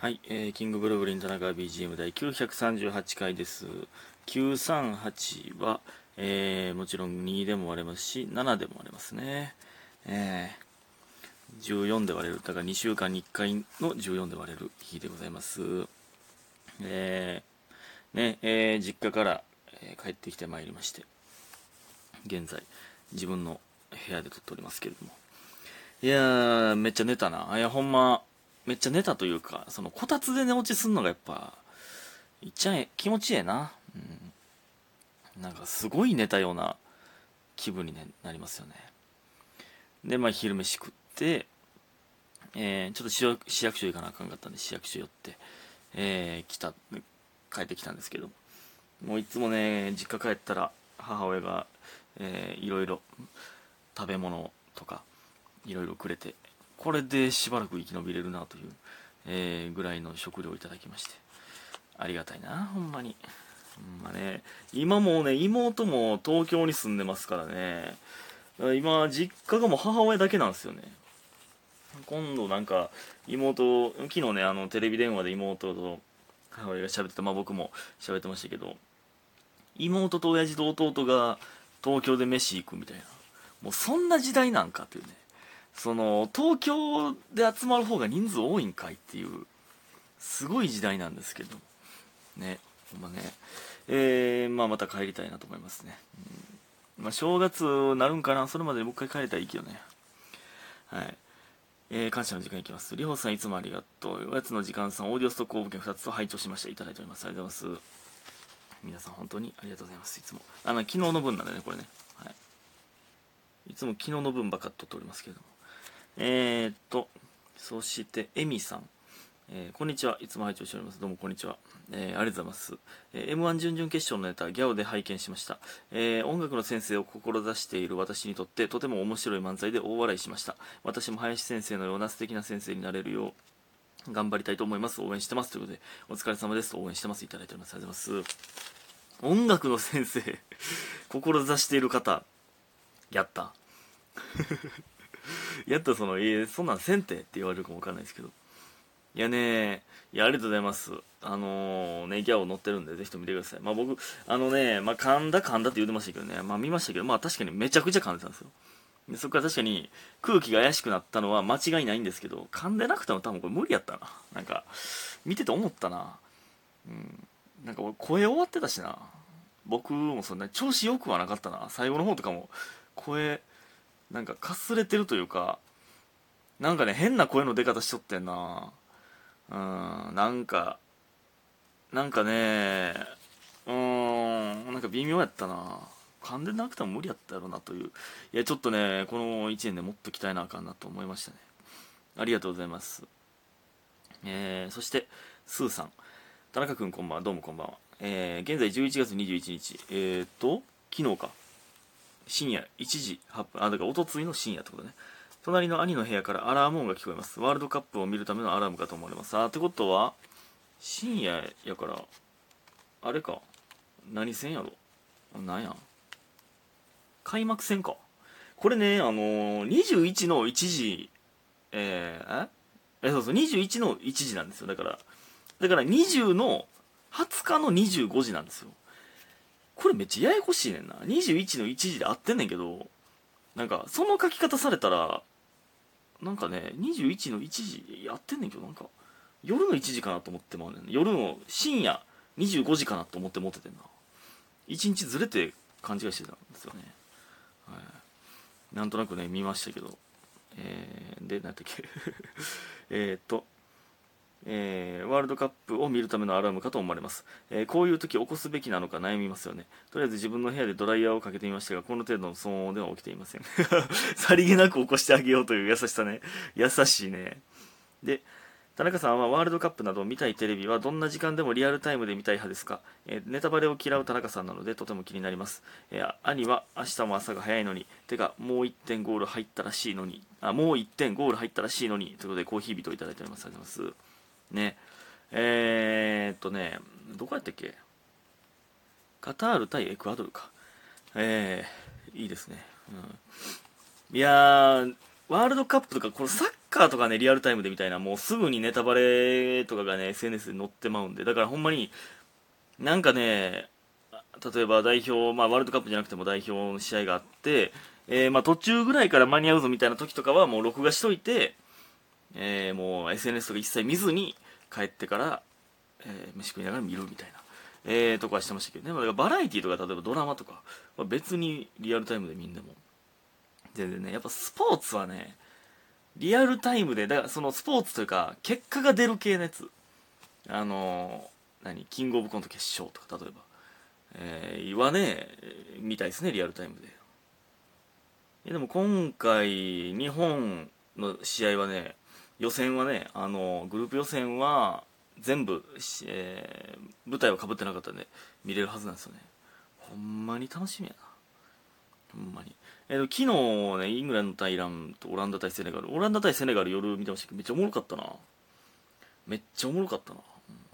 はい、えーキングブルーブリン田中 BGM 第938回です。938は、えーもちろん2でも割れますし、7でも割れますね。えー14で割れる。だから2週間に1回の14で割れる日でございます。えーね、えー実家から、えー帰ってきてまいりまして、現在、自分の部屋で撮っておりますけれども。いやー、めっちゃ寝たな。いや、ほんま、めっちゃ寝たというか、その、こたつで寝落ちすんのがやっぱ、いっちゃえ、気持ちええな。うん。なんか、すごい寝たような気分に、ね、なりますよね。で、まあ、昼飯食って、えー、ちょっと市役所行かなあかんかったんで、市役所寄って、えー、来た、帰ってきたんですけど、もういつもね、実家帰ったら、母親が、えー、いろいろ食べ物とか、いろいろくれて、これでしばらく生き延びれるなという、えーぐらいの食料をいただきまして、ありがたいな、ほんまに。ほんまね、今もうね、妹も東京に住んでますからね、今、実家がもう母親だけなんですよね。今度なんか、妹、昨日ね、あの、テレビ電話で妹と母親が喋ってて、まあ僕も喋ってましたけど、妹と親父と弟が東京で飯行くみたいな。もうそんな時代なんかっていうね。その、東京で集まる方が人数多いんかいっていう、すごい時代なんですけど。ね、ほんまね。えー、まあまた帰りたいなと思いますね。うん、まあ正月なるんかな？それまでもう一回帰れたらいいけどね。はい。えー、感謝の時間いきます。りほさんいつもありがとう。おやつの時間さん、オーディオストック応募券2つと拝聴しました。いただいております。ありがとうございます。皆さん本当にありがとうございます。いつも。あの、昨日の分なんでね、これね。はい。いつも昨日の分ばっかっておりますけれども。えー、っと、そして、エミさん。えーこんにちは。いつも拝聴しております。どうもこんにちは。えーありがとうございます。えー M1 準々決勝のネタ、ギャオで拝見しました。えー音楽の先生を志している私にとって、とても面白い漫才で大笑いしました。私も林先生のような素敵な先生になれるよう、頑張りたいと思います。応援してます。ということで、お疲れ様です。応援してます。いただいております。ありがとうございます。音楽の先生、志している方、やった。やったその、えそんなんせんてって言われるかもわかんないですけど。いやねいや、ありがとうございます。あのー、ね、ギャオ乗ってるんで、ぜひとも見てください。まあ僕、あのね、まあ噛んだ噛んだって言ってましたけどね、まあ見ましたけど、まあ確かにめちゃくちゃ噛んでたんですよ。でそこから確かに空気が怪しくなったのは間違いないんですけど、噛んでなくても多分これ無理やったな。なんか、見てて思ったな。うん。なんか俺声終わってたしな。僕もそんな調子良くはなかったな。最後の方とかも声、なんかかすれてるというか、なんかね、変な声の出方しとってんな。うん、なんか、なんかね、うーん、なんか微妙やったな。噛んでなくても無理やったやろなという。いや、ちょっとね、この1年でもっと鍛えなあかんなと思いましたね。ありがとうございます。えー、そして、スーさん。田中君こんばんは、どうもこんばんは。えー、現在11月21日、えーと、昨日か。深夜1時8分、あ、だからおとついの深夜ってことね。隣の兄の部屋からアラーム音が聞こえます。ワールドカップを見るためのアラームかと思われます。あってことは、深夜やから、あれか。何戦やろなんや開幕戦か。これね、あのー、21の1時、えー、え？え、そうそう、21の1時なんですよ。だから、だから20の20日の25時なんですよ。これめっちゃややこしいねんな。21の1時で合ってんねんけど、なんか、その書き方されたら、なんかね、21の1時やってんねんけど、なんか、夜の1時かなと思ってまうねん夜の深夜25時かなと思って持っててんな。1日ずれて勘違いしてたんですよね。はい。なんとなくね、見ましたけど。えー、で、何やったっけ えーっと、えーワールドカップを見るためのアラームかと思われます、えーこういう時起こすべきなのか悩みますよね。とりあえず自分の部屋でドライヤーをかけてみましたがこの程度の騒音では起きていません。さりげなく起こしてあげようという優しさね。優しいね。で田中さんはワールドカップなどを見たいテレビはどんな時間でもリアルタイムで見たい派ですか、えーネタバレを嫌う田中さんなのでとても気になります、えー兄は明日も朝が早いのにてかもう1点ゴール入ったらしいのにあもう1点ゴール入ったらしいのにということでコーヒー人をいただいております。ありがとうございます。ね。えー、っとねどこやったっけ？カタール対エクアドルか。えー、いいですね、うん、いやーワールドカップとかこのサッカーとかねリアルタイムでみたいな。もうすぐにネタバレとかがね SNS で載ってまうんで。だからほんまになんかね例えば代表、まあ、ワールドカップじゃなくても代表の試合があって、えー、まあ、途中ぐらいから間に合うぞみたいな時とかはもう録画しといて、えー、もう SNS とか一切見ずに帰ってから、えー、飯食いながら見るみたいな、えー、とこはしてましたけどね、まあ、バラエティーとか例えばドラマとか、まあ、別にリアルタイムで見んでも。全然ねやっぱスポーツはねリアルタイムでだからそのスポーツというか結果が出る系のやつ。あのー、何？キングオブコント決勝とか例えば。えー、はね見たいですねリアルタイムで。いやでも今回日本の試合はね予選はねあのグループ予選は全部、えー、舞台はかぶってなかったんで見れるはずなんですよね。ほんまに楽しみやな。ほんまに。えー、昨日ねイングランド対イランとオランダ対セネガル。オランダ対セネガル夜見てましたけどめっちゃおもろかったな。めっちゃおもろかったな、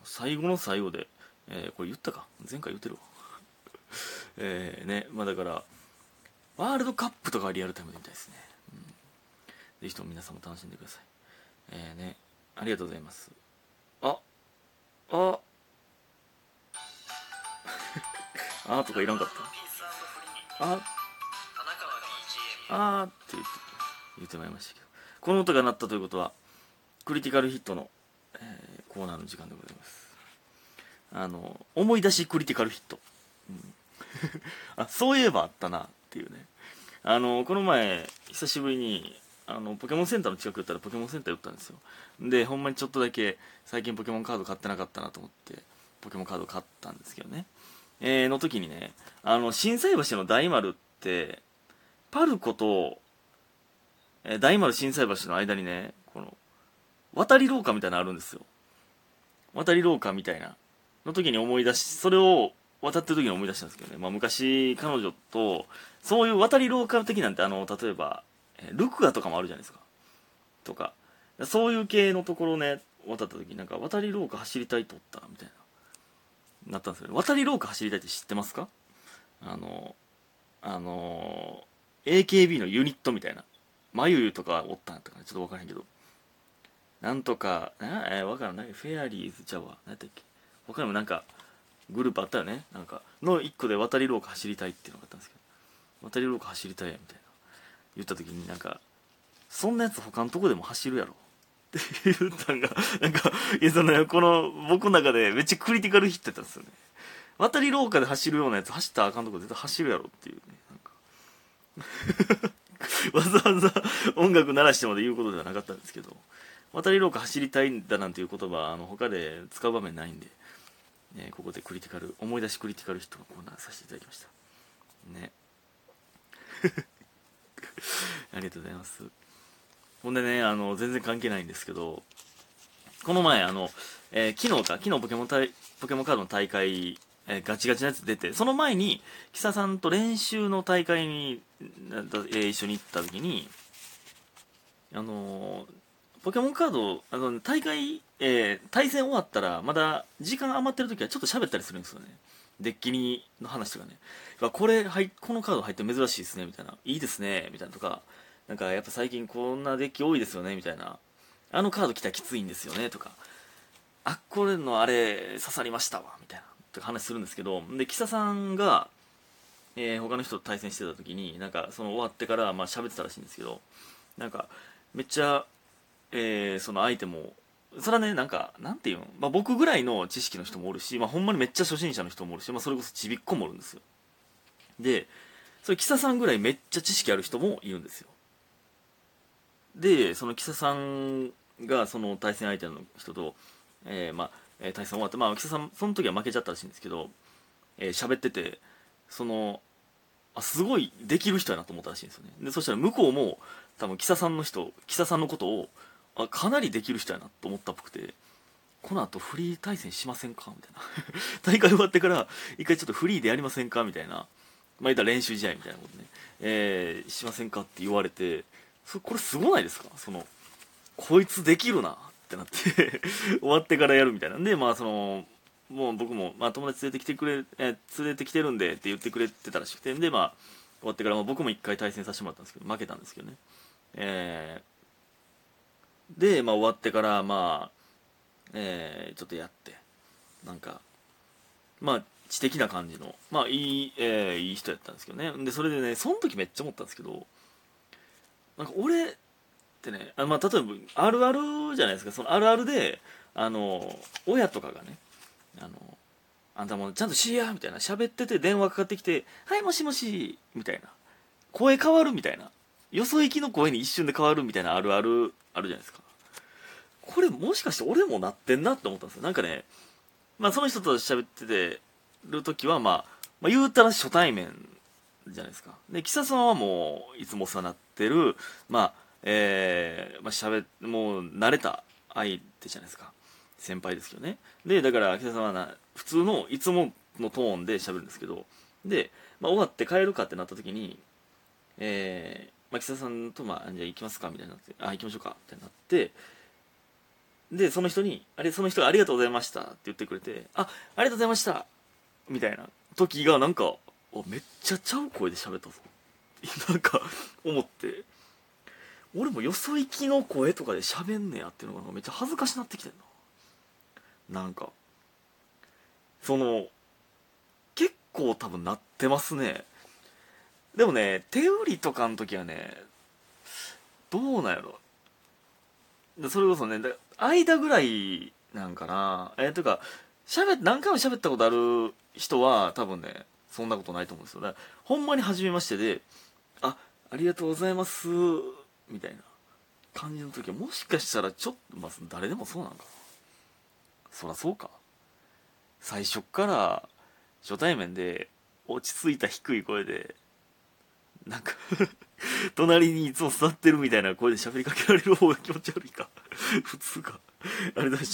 最後の最後で、えー、これ言ったか？前回言ってるわ。えー、ねまあだからワールドカップとかリアルタイムで見たいですね、うん、ぜひとも皆さんも楽しんでください。えー、ねありがとうございます。ああ。あとかいらんかった？あ。あーって言って言ってまいりましたけど。この音が鳴ったということはクリティカルヒットの、えー、コーナーの時間でございます。あの思い出しクリティカルヒット、うん。あそういえばあったなっていうね。あのこの前久しぶりにあのポケモンセンターの近くだったらポケモンセンター寄ったんですよ。でほんまにちょっとだけ最近ポケモンカード買ってなかったなと思ってポケモンカード買ったんですけどね。えー、の時にねあの心斎橋の大丸ってパルコと、えー、大丸心斎橋の間にねこの渡り廊下みたいなのあるんですよ。渡り廊下みたいな。の時に思い出しそれを渡ってる時に思い出したんですけどね、まあ、昔彼女とそういう渡り廊下的なんてあの例えばルクアとかもあるじゃないですか。とか。そういう系のところね渡った時になんか渡り廊下走りたいとったみたいななったんですけど渡り廊下走りたいって知ってますか？あのあの AKB のユニットみたいな。まゆゆとかおったんやったかな？ちょっと分からへんけど。なんとかえー、分からないフェアリーズちゃうわ。何やったっけ？他にもなんかグループあったよね。なんかの1個で渡り廊下走りたいっていうのがあったんですけど。渡り廊下走りたいやみたいな。言った時になんかそんなやつ他のとこでも走るやろって言ったんがなんかいやそのこの僕の中でめっちゃクリティカルヒットやったんですよね。渡り廊下で走るようなやつ走ったらあかんとこ絶対走るやろっていうねなんか。わざわざ音楽鳴らしてまで言うことではなかったんですけど渡り廊下走りたいんだなんていう言葉あの他で使う場面ないんでえー、ここでクリティカル思い出しクリティカルヒットのコーナーさせていただきました。ね。ありがとうございます。ほんでねあの全然関係ないんですけどこの前あの、えー、昨日か昨日ポケモンポケモンカードの大会、えー、ガチガチなやつ出てその前に木佐さんと練習の大会に、えー、一緒に行った時にあのポケモンカードあの大会えー、対戦終わったらまだ時間余ってる時はちょっと喋ったりするんですよね。デッキにの話とかね。これはいこのカード入って珍しいですねみたいな。いいですねみたいなとか。なんかやっぱ最近こんなデッキ多いですよねみたいな。あのカード来たらきついんですよねとか。あこれのあれ刺さりましたわみたいなとか話するんですけど。で木佐さんが、えー、他の人と対戦してた時になんかその終わってからまあ喋ってたらしいんですけど。なんかめっちゃ、えー、その相手もそれはねなんかなんていうの、まあ、僕ぐらいの知識の人もおるし、まあ、ほんまにめっちゃ初心者の人もおるし、まあ、それこそちびっこもおるんですよ。でそれ木佐さんぐらいめっちゃ知識ある人もいるんですよ。でその木佐さんがその対戦相手の人と、えー、まあ、対戦終わって、まあ、木佐さんその時は負けちゃったらしいんですけどえー、喋っててそのあすごいできる人やなと思ったらしいんですよね。でそしたら向こうも多分木佐さんの人木佐さんのことをあかなりできる人やなと思ったっぽくてこの後フリー対戦しませんか？みたいな。大会終わってから一回ちょっとフリーでやりませんか？みたいな。まあ言ったら練習試合みたいなことね、えー、しませんかって言われてそこれすごないですか？そのこいつできるなってなって 終わってからやるみたいな。んでまあそのもう僕も、まあ、友達連れてきてくれ、えー、連れてきてるんでって言ってくれてたらしくて。でまあ終わってから、まあ、僕も一回対戦させてもらったんですけど負けたんですけどね。えーで、まあ、終わってからまあえー、ちょっとやってなんかまあ知的な感じのまあいい、えー、いい人やったんですけどね。でそれでねその時めっちゃ思ったんですけどなんか俺ってねあ、まあ、例えばあるあるじゃないですか。そのあるあるであの親とかがねあのあんたもちゃんとしやみたいな喋ってて電話かかってきて「はいもしもし」みたいな。声変わるみたいな。よそ行きの声に一瞬で変わるみたいなあるあるあるじゃないですか。これもしかして俺もなってんなって思ったんですよ。なんかねまあその人と喋っててる時は、まあ、まあ言うたら初対面じゃないですか。で木佐さんはもういつもさなってるまあえー、まあ喋もう慣れた相手じゃないですか。先輩ですけどね。でだから木佐さんはな普通のいつものトーンで喋るんですけど。で、まあ、終わって帰るかってなった時にえー、まあ、木佐さんと、まあ、じゃあ行きますかみたいになって、あ、行きましょうか、みたいになって、で、その人に、あれ、その人がありがとうございましたって言ってくれて、あ、ありがとうございましたみたいな時が、なんか、めっちゃちゃう声で喋ったぞ。なんか、思って、俺もよそ行きの声とかで喋んねやっていうのがめっちゃ恥ずかしなってきてんな。なんか、その、結構多分なってますね。でもね、手売りとかの時はね、どうなんやろ。それこそね、間ぐらいなんかな。えー、とか、喋何回も喋ったことある人は多分ね、そんなことないと思うんですよ。だからほんまに初めましてで、あ、ありがとうございます、みたいな感じの時は、もしかしたらちょっと、まあ、誰でもそうなんかな。そらそうか。最初から初対面で落ち着いた低い声で、なんか 隣にいつも座ってるみたいな声で喋りかけられる方が気持ち悪いか普通か。ありがとうございました。